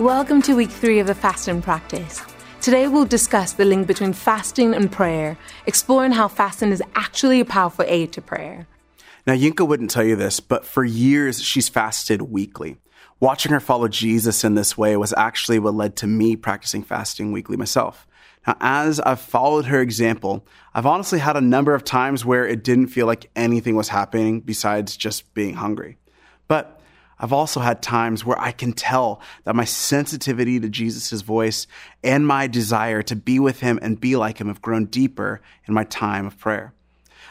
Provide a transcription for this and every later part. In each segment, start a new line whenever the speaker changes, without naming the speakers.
Welcome to week three of the fasting practice. Today we'll discuss the link between fasting and prayer, exploring how fasting is actually a powerful aid to prayer.
Now, Yinka wouldn't tell you this, but for years she's fasted weekly. Watching her follow Jesus in this way was actually what led to me practicing fasting weekly myself. Now, as I've followed her example, I've honestly had a number of times where it didn't feel like anything was happening besides just being hungry. But I've also had times where I can tell that my sensitivity to Jesus' voice and my desire to be with him and be like him have grown deeper in my time of prayer.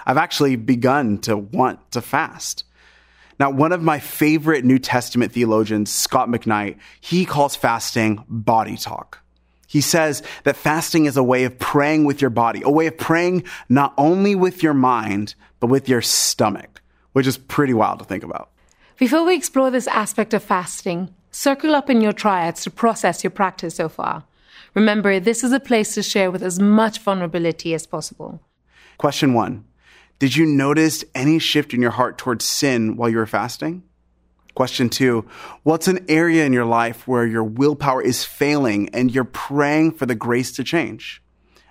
I've actually begun to want to fast. Now, one of my favorite New Testament theologians, Scot McKnight, he calls fasting body talk. He says that fasting is a way of praying with your body, a way of praying not only with your mind, but with your stomach, which is pretty wild to think about.
Before we explore this aspect of fasting, circle up in your triads to process your practice so far. Remember, this is a place to share with as much vulnerability as possible.
Question one did you notice any shift in your heart towards sin while you were fasting? Question two, what's an area in your life where your willpower is failing and you're praying for the grace to change?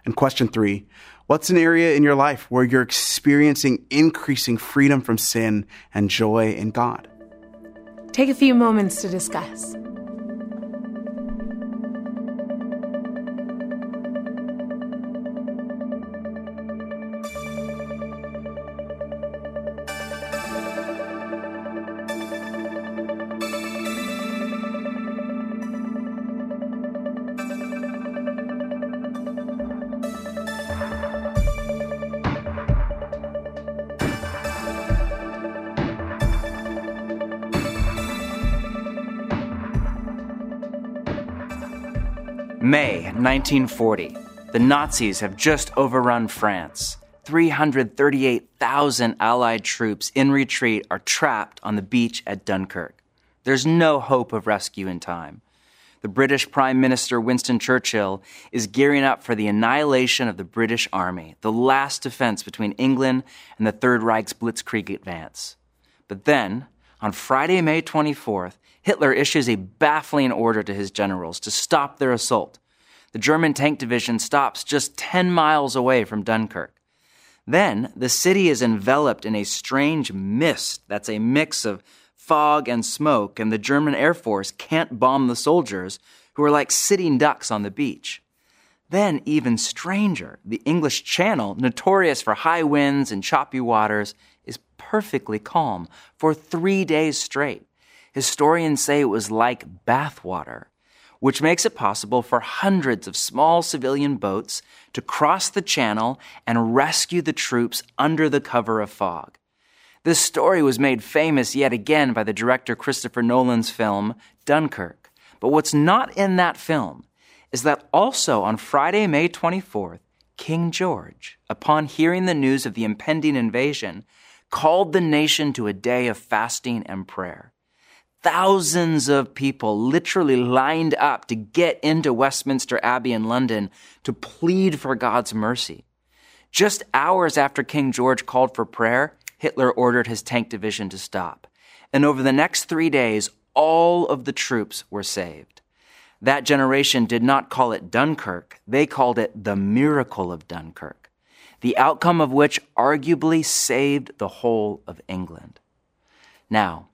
And question three, what's an area in your life where you're experiencing increasing freedom from sin and joy in God?
Take a few moments to discuss.
May 1940. The Nazis have just overrun France. 338,000 Allied troops in retreat are trapped on the beach at Dunkirk. There's no hope of rescue in time. The British Prime Minister Winston Churchill is gearing up for the annihilation of the British Army, the last defense between England and the Third Reich's blitzkrieg advance. But then, on Friday, May 24th, Hitler issues a baffling order to his generals to stop their assault. The German tank division stops just 10 miles away from Dunkirk. Then the city is enveloped in a strange mist that's a mix of fog and smoke, and the German Air Force can't bomb the soldiers who are like sitting ducks on the beach. Then, even stranger, the English Channel, notorious for high winds and choppy waters, is perfectly calm for three days straight. Historians say it was like bathwater, which makes it possible for hundreds of small civilian boats to cross the channel and rescue the troops under the cover of fog. This story was made famous yet again by the director Christopher Nolan's film Dunkirk. But what's not in that film is that also on Friday, May 24th, King George, upon hearing the news of the impending invasion, called the nation to a day of fasting and prayer thousands of people literally lined up to get into Westminster Abbey in London to plead for God's mercy. Just hours after King George called for prayer, Hitler ordered his tank division to stop. And over the next three days, all of the troops were saved. That generation did not call it Dunkirk, they called it the miracle of Dunkirk, the outcome of which arguably saved the whole of England. Now,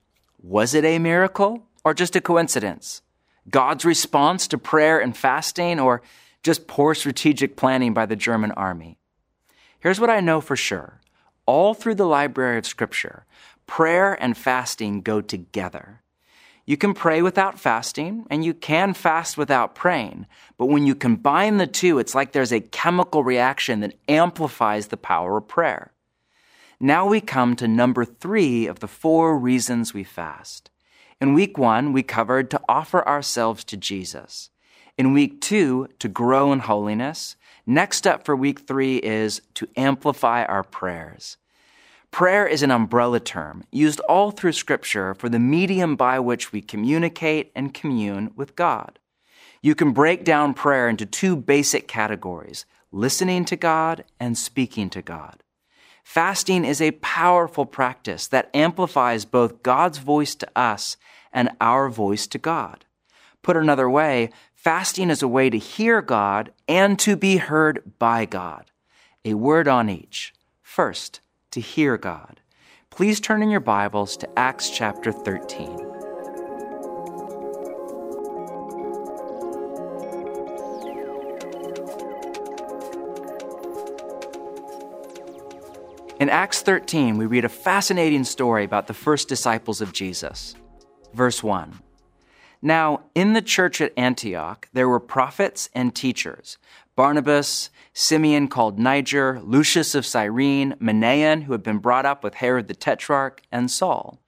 was it a miracle or just a coincidence? God's response to prayer and fasting or just poor strategic planning by the German army? Here's what I know for sure. All through the library of scripture, prayer and fasting go together. You can pray without fasting and you can fast without praying. But when you combine the two, it's like there's a chemical reaction that amplifies the power of prayer. Now we come to number three of the four reasons we fast. In week one, we covered to offer ourselves to Jesus. In week two, to grow in holiness. Next up for week three is to amplify our prayers. Prayer is an umbrella term used all through Scripture for the medium by which we communicate and commune with God. You can break down prayer into two basic categories listening to God and speaking to God. Fasting is a powerful practice that amplifies both God's voice to us and our voice to God. Put another way, fasting is a way to hear God and to be heard by God. A word on each. First, to hear God. Please turn in your Bibles to Acts chapter 13. In Acts 13, we read a fascinating story about the first disciples of Jesus. Verse 1 Now, in the church at Antioch, there were prophets and teachers Barnabas, Simeon called Niger, Lucius of Cyrene, Manaen, who had been brought up with Herod the Tetrarch, and Saul.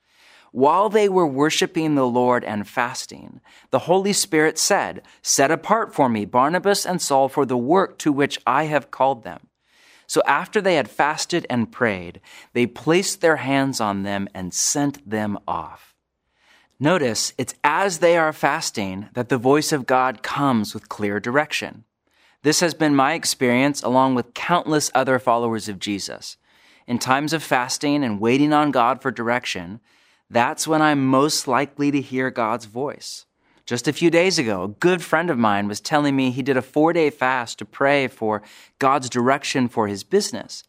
While they were worshiping the Lord and fasting, the Holy Spirit said, Set apart for me Barnabas and Saul for the work to which I have called them. So after they had fasted and prayed, they placed their hands on them and sent them off. Notice it's as they are fasting that the voice of God comes with clear direction. This has been my experience along with countless other followers of Jesus. In times of fasting and waiting on God for direction, that's when I'm most likely to hear God's voice. Just a few days ago, a good friend of mine was telling me he did a four day fast to pray for God's direction for his business.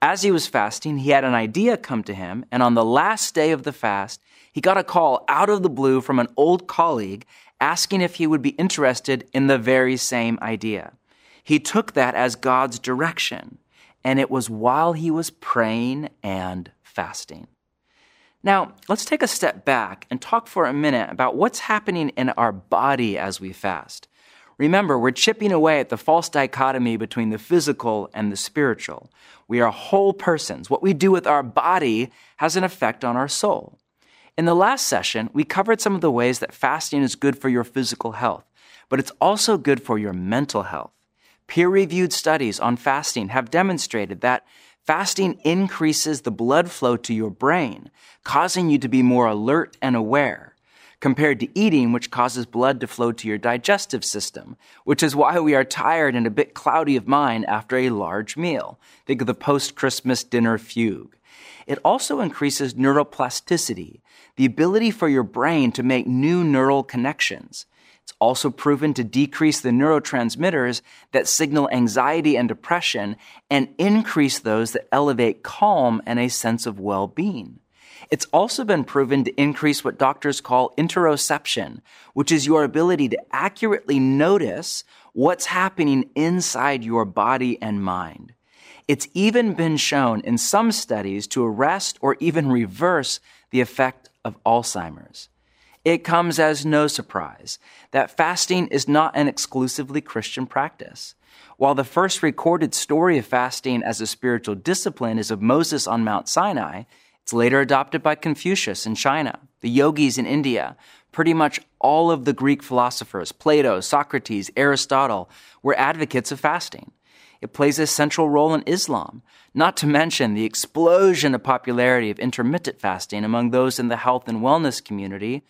As he was fasting, he had an idea come to him, and on the last day of the fast, he got a call out of the blue from an old colleague asking if he would be interested in the very same idea. He took that as God's direction, and it was while he was praying and fasting. Now, let's take a step back and talk for a minute about what's happening in our body as we fast. Remember, we're chipping away at the false dichotomy between the physical and the spiritual. We are whole persons. What we do with our body has an effect on our soul. In the last session, we covered some of the ways that fasting is good for your physical health, but it's also good for your mental health. Peer reviewed studies on fasting have demonstrated that Fasting increases the blood flow to your brain, causing you to be more alert and aware, compared to eating, which causes blood to flow to your digestive system, which is why we are tired and a bit cloudy of mind after a large meal. Think of the post Christmas dinner fugue. It also increases neuroplasticity, the ability for your brain to make new neural connections. It's also proven to decrease the neurotransmitters that signal anxiety and depression and increase those that elevate calm and a sense of well being. It's also been proven to increase what doctors call interoception, which is your ability to accurately notice what's happening inside your body and mind. It's even been shown in some studies to arrest or even reverse the effect of Alzheimer's it comes as no surprise that fasting is not an exclusively Christian practice. While the first recorded story of fasting as a spiritual discipline is of Moses on Mount Sinai, it's later adopted by Confucius in China, the yogis in India. Pretty much all of the Greek philosophers, Plato, Socrates, Aristotle, were advocates of fasting. It plays a central role in Islam, not to mention the explosion of popularity of intermittent fasting among those in the health and wellness community,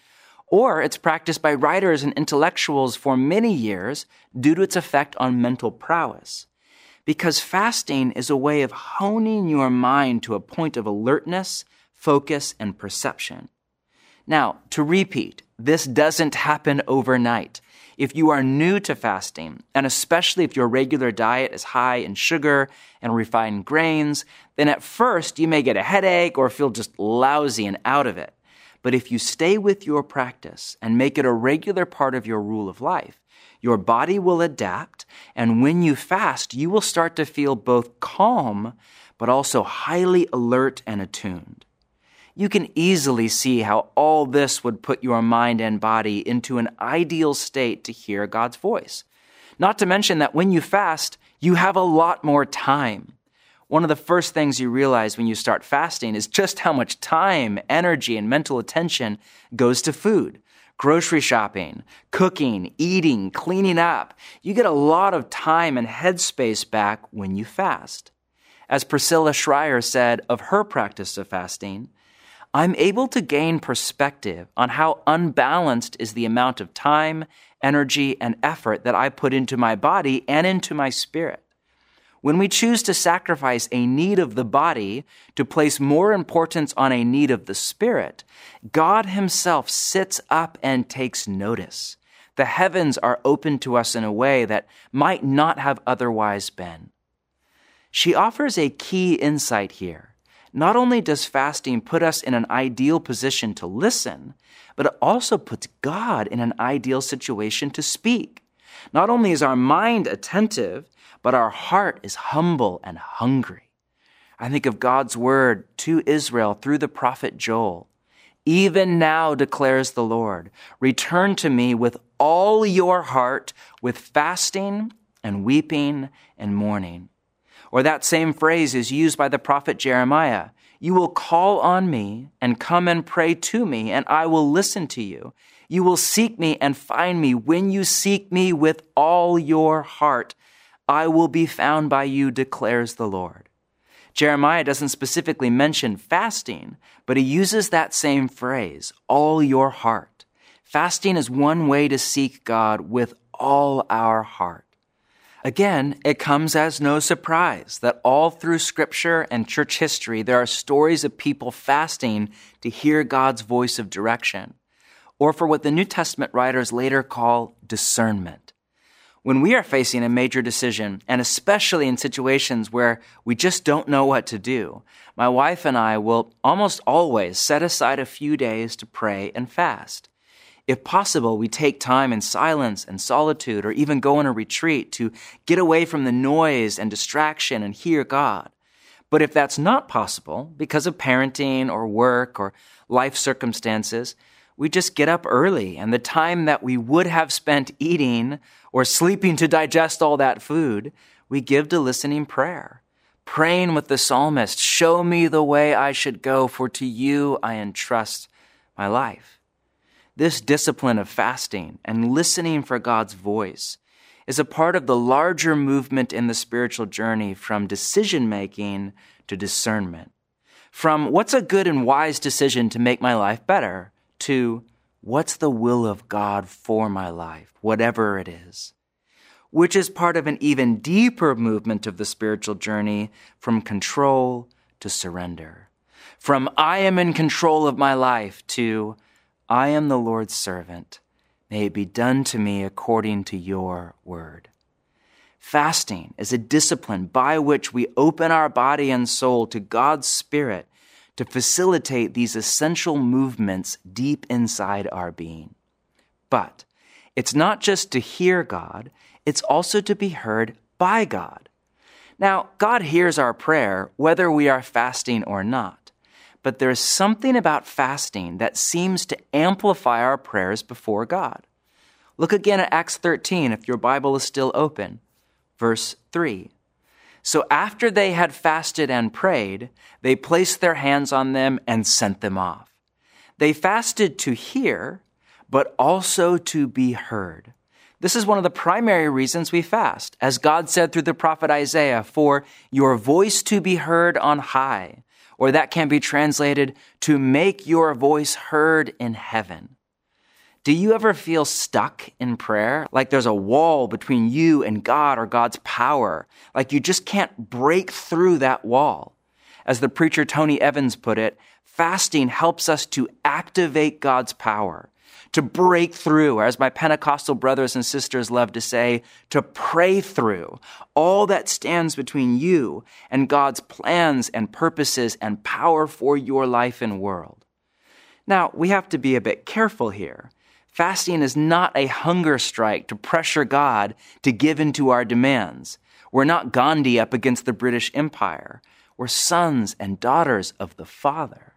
or it's practiced by writers and intellectuals for many years due to its effect on mental prowess. Because fasting is a way of honing your mind to a point of alertness, focus, and perception. Now, to repeat, this doesn't happen overnight. If you are new to fasting, and especially if your regular diet is high in sugar and refined grains, then at first you may get a headache or feel just lousy and out of it. But if you stay with your practice and make it a regular part of your rule of life, your body will adapt. And when you fast, you will start to feel both calm, but also highly alert and attuned. You can easily see how all this would put your mind and body into an ideal state to hear God's voice. Not to mention that when you fast, you have a lot more time one of the first things you realize when you start fasting is just how much time, energy, and mental attention goes to food. Grocery shopping, cooking, eating, cleaning up. You get a lot of time and headspace back when you fast. As Priscilla Shirer said of her practice of fasting, I'm able to gain perspective on how unbalanced is the amount of time, energy, and effort that I put into my body and into my spirit. When we choose to sacrifice a need of the body to place more importance on a need of the spirit, God Himself sits up and takes notice. The heavens are open to us in a way that might not have otherwise been. She offers a key insight here. Not only does fasting put us in an ideal position to listen, but it also puts God in an ideal situation to speak. Not only is our mind attentive, but our heart is humble and hungry. I think of God's word to Israel through the prophet Joel. Even now declares the Lord, return to me with all your heart, with fasting and weeping and mourning. Or that same phrase is used by the prophet Jeremiah. You will call on me and come and pray to me, and I will listen to you. You will seek me and find me when you seek me with all your heart. I will be found by you, declares the Lord. Jeremiah doesn't specifically mention fasting, but he uses that same phrase, all your heart. Fasting is one way to seek God with all our heart. Again, it comes as no surprise that all through scripture and church history, there are stories of people fasting to hear God's voice of direction, or for what the New Testament writers later call discernment. When we are facing a major decision, and especially in situations where we just don't know what to do, my wife and I will almost always set aside a few days to pray and fast. If possible, we take time in silence and solitude or even go on a retreat to get away from the noise and distraction and hear God. But if that's not possible because of parenting or work or life circumstances, we just get up early and the time that we would have spent eating or sleeping to digest all that food, we give to listening prayer. Praying with the psalmist, show me the way I should go, for to you I entrust my life. This discipline of fasting and listening for God's voice is a part of the larger movement in the spiritual journey from decision making to discernment. From what's a good and wise decision to make my life better to what's the will of God for my life, whatever it is, which is part of an even deeper movement of the spiritual journey from control to surrender. From I am in control of my life to I am the Lord's servant. May it be done to me according to your word. Fasting is a discipline by which we open our body and soul to God's Spirit to facilitate these essential movements deep inside our being. But it's not just to hear God, it's also to be heard by God. Now, God hears our prayer whether we are fasting or not, but there's something about fasting that seems to amplify our prayers before God. Look again at Acts 13 if your Bible is still open. Verse 3. So after they had fasted and prayed, they placed their hands on them and sent them off. They fasted to hear, but also to be heard. This is one of the primary reasons we fast. As God said through the prophet Isaiah, for your voice to be heard on high, or that can be translated to make your voice heard in heaven. Do you ever feel stuck in prayer? Like there's a wall between you and God or God's power? Like you just can't break through that wall? As the preacher Tony Evans put it, fasting helps us to activate God's power, to break through, or as my Pentecostal brothers and sisters love to say, to pray through all that stands between you and God's plans and purposes and power for your life and world. Now, we have to be a bit careful here Fasting is not a hunger strike to pressure God to give in to our demands. We're not Gandhi up against the British Empire. We're sons and daughters of the Father.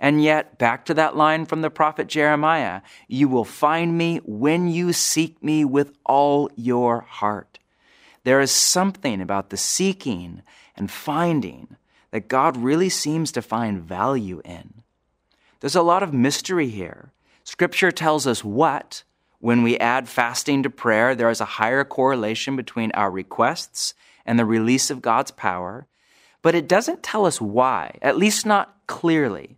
And yet, back to that line from the prophet Jeremiah, you will find me when you seek me with all your heart. There is something about the seeking and finding that God really seems to find value in. There's a lot of mystery here. Scripture tells us what, when we add fasting to prayer, there is a higher correlation between our requests and the release of God's power, but it doesn't tell us why, at least not clearly.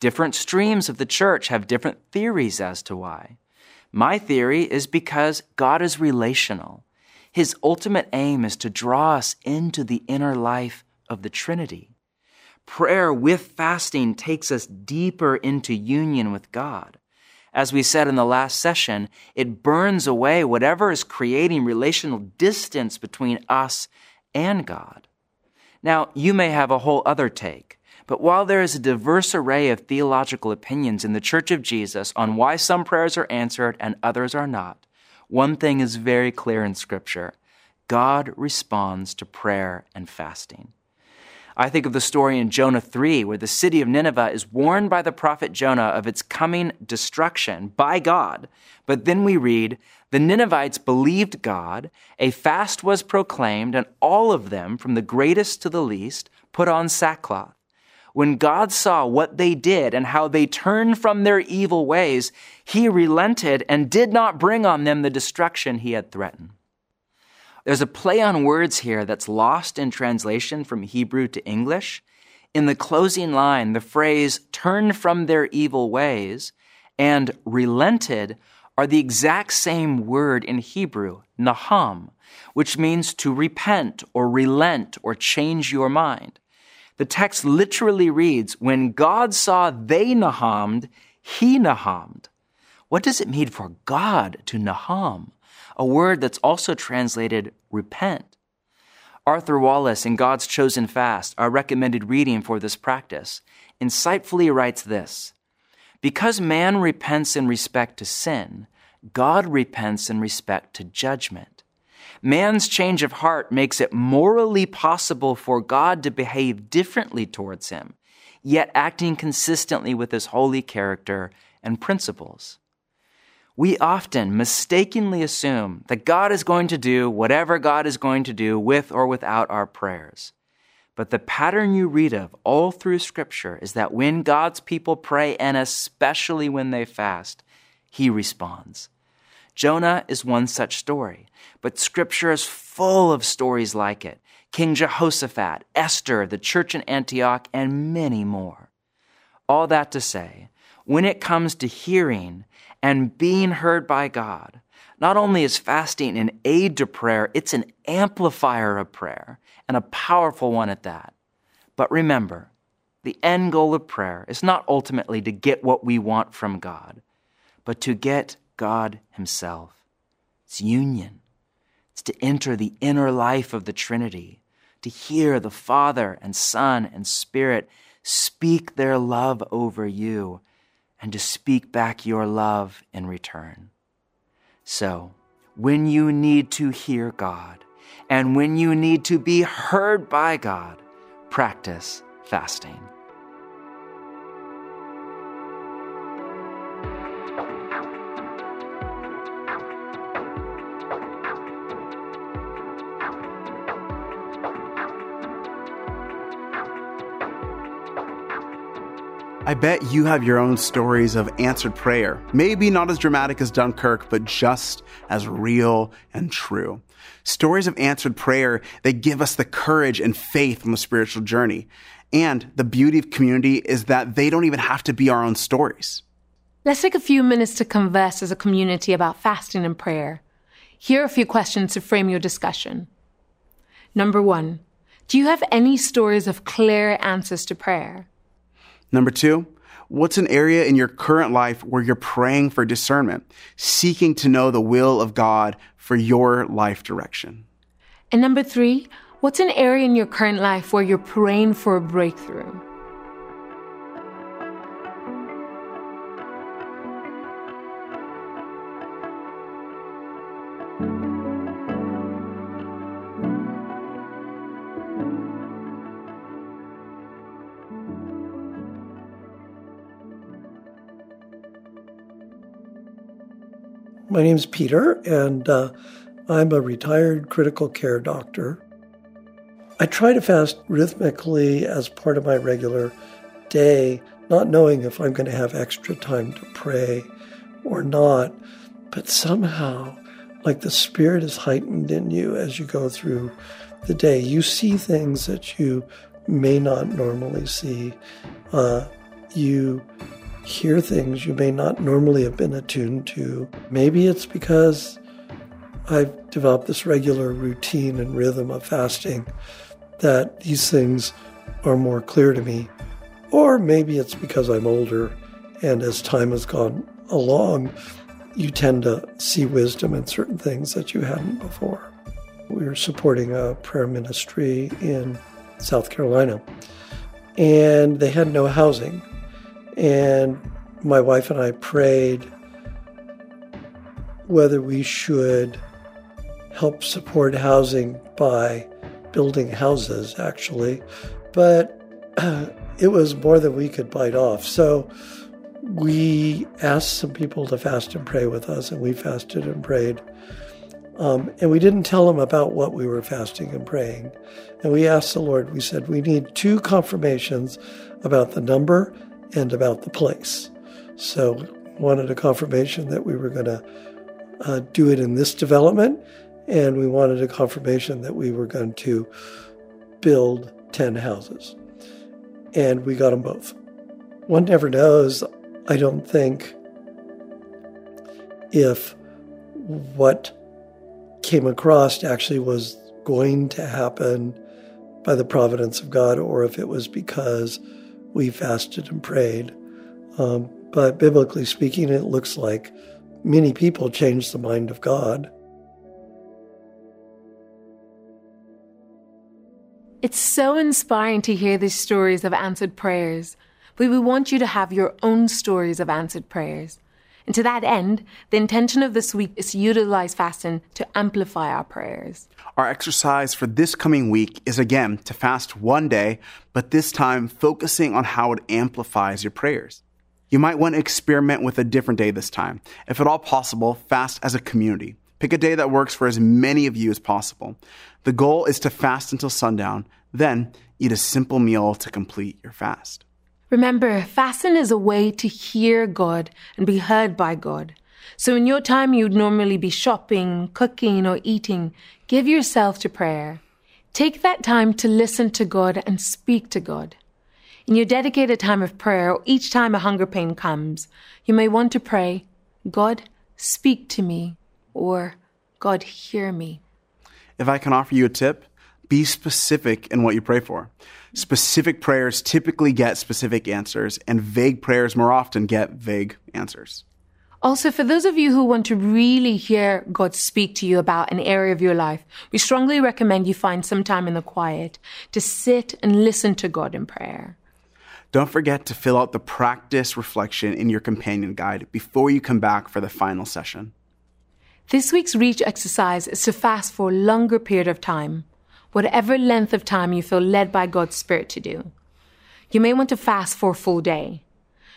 Different streams of the church have different theories as to why. My theory is because God is relational. His ultimate aim is to draw us into the inner life of the Trinity. Prayer with fasting takes us deeper into union with God. As we said in the last session, it burns away whatever is creating relational distance between us and God. Now, you may have a whole other take, but while there is a diverse array of theological opinions in the Church of Jesus on why some prayers are answered and others are not, one thing is very clear in Scripture God responds to prayer and fasting. I think of the story in Jonah 3, where the city of Nineveh is warned by the prophet Jonah of its coming destruction by God. But then we read, the Ninevites believed God, a fast was proclaimed, and all of them, from the greatest to the least, put on sackcloth. When God saw what they did and how they turned from their evil ways, he relented and did not bring on them the destruction he had threatened. There's a play on words here that's lost in translation from Hebrew to English. In the closing line, the phrase turned from their evil ways and relented are the exact same word in Hebrew, naham, which means to repent or relent or change your mind. The text literally reads, when God saw they nahamed, he nahamed. What does it mean for God to naham? A word that's also translated repent. Arthur Wallis in God's Chosen Fast, our recommended reading for this practice, insightfully writes this Because man repents in respect to sin, God repents in respect to judgment. Man's change of heart makes it morally possible for God to behave differently towards him, yet acting consistently with his holy character and principles we often mistakenly assume that God is going to do whatever God is going to do with or without our prayers. But the pattern you read of all through Scripture is that when God's people pray, and especially when they fast, He responds. Jonah is one such story, but Scripture is full of stories like it King Jehoshaphat, Esther, the church in Antioch, and many more. All that to say, when it comes to hearing and being heard by God. Not only is fasting an aid to prayer, it's an amplifier of prayer and a powerful one at that. But remember, the end goal of prayer is not ultimately to get what we want from God, but to get God Himself. It's union. It's to enter the inner life of the Trinity, to hear the Father and Son and Spirit speak their love over you and to speak back your love in return. So, when you need to hear God and when you need to be heard by God, practice fasting.
I bet you have your own stories of answered prayer. Maybe not as dramatic as Dunkirk, but just as real and true. Stories of answered prayer, they give us the courage and faith on the spiritual journey. And the beauty of community is that they don't even have to be our own stories.
Let's take a few minutes to converse as a community about fasting and prayer. Here are a few questions to frame your discussion. Number one, do you have any stories of clear answers to prayer?
Number two, what's an area in your current life where you're praying for discernment, seeking to know the will of God for your life direction?
And number three, what's an area in your current life where you're praying for a breakthrough?
My name is Peter, and uh, I'm a retired critical care doctor. I try to fast rhythmically as part of my regular day, not knowing if I'm going to have extra time to pray or not. But somehow, like the spirit is heightened in you as you go through the day. You see things that you may not normally see. Uh, you hear things you may not normally have been attuned to. Maybe it's because I've developed this regular routine and rhythm of fasting that these things are more clear to me. Or maybe it's because I'm older and as time has gone along, you tend to see wisdom in certain things that you hadn't before. We were supporting a prayer ministry in South Carolina, and they had no housing. And my wife and I prayed whether we should help support housing by building houses, actually. But it was more than we could bite off. So we asked some people to fast and pray with us, and we fasted and prayed. Um, and we didn't tell them about what we were fasting and praying. And we asked the Lord, we said, we need two confirmations about the number and about the place. So wanted a confirmation that we were going to uh, do it in this development, and we wanted a confirmation that we were going to build 10 houses. And we got them both. One never knows, I don't think, if what came across actually was going to happen by the providence of God or if it was because we fasted and prayed. Um, but biblically speaking, it looks like many people changed the mind of God.
It's so inspiring to hear these stories of answered prayers, but we want you to have your own stories of answered prayers. And to that end, the intention of this week is to utilize fasting to amplify our prayers.
Our exercise for this coming week is again to fast one day, but this time focusing on how it amplifies your prayers. You might want to experiment with a different day this time. If at all possible, fast as a community. Pick a day that works for as many of you as possible. The goal is to fast until sundown, then eat a simple meal to complete your fast.
Remember, fasting is a way to hear God and be heard by God. So in your time you'd normally be shopping, cooking, or eating, give yourself to prayer. Take that time to listen to God and speak to God. In your dedicated time of prayer, or each time a hunger pain comes, you may want to pray, God, speak to me, or God, hear me.
If I can offer you a tip, be specific in what you pray for. Specific prayers typically get specific answers, and vague prayers more often get vague answers.
Also, for those of you who want to really hear God speak to you about an area of your life, we strongly recommend you find some time in the quiet to sit and listen to God in prayer.
Don't forget to fill out the practice reflection in your companion guide before you come back for the final session.
This week's reach exercise is to fast for a longer period of time, whatever length of time you feel led by God's Spirit to do. You may want to fast for a full day.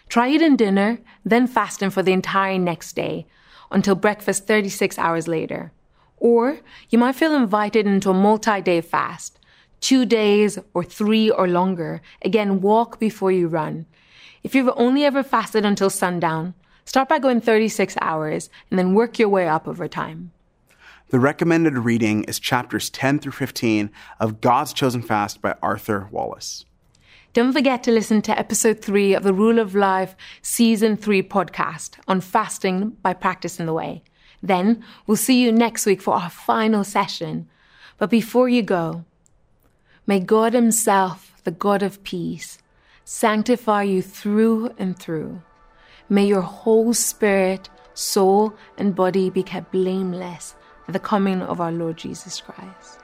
Try it in dinner, then fasting for the entire next day until breakfast 36 hours later. Or you might feel invited into a multi day fast, two days or three or longer. Again, walk before you run. If you've only ever fasted until sundown, start by going 36 hours and then work your way up over time.
The recommended reading is chapters 10 through 15 of God's Chosen Fast by Arthur Wallis.
Don't forget to listen to episode three of the Rule of Life season three podcast on fasting by practicing the way. Then we'll see you next week for our final session. But before you go, may God Himself, the God of peace, sanctify you through and through. May your whole spirit, soul, and body be kept blameless the coming of our Lord Jesus Christ.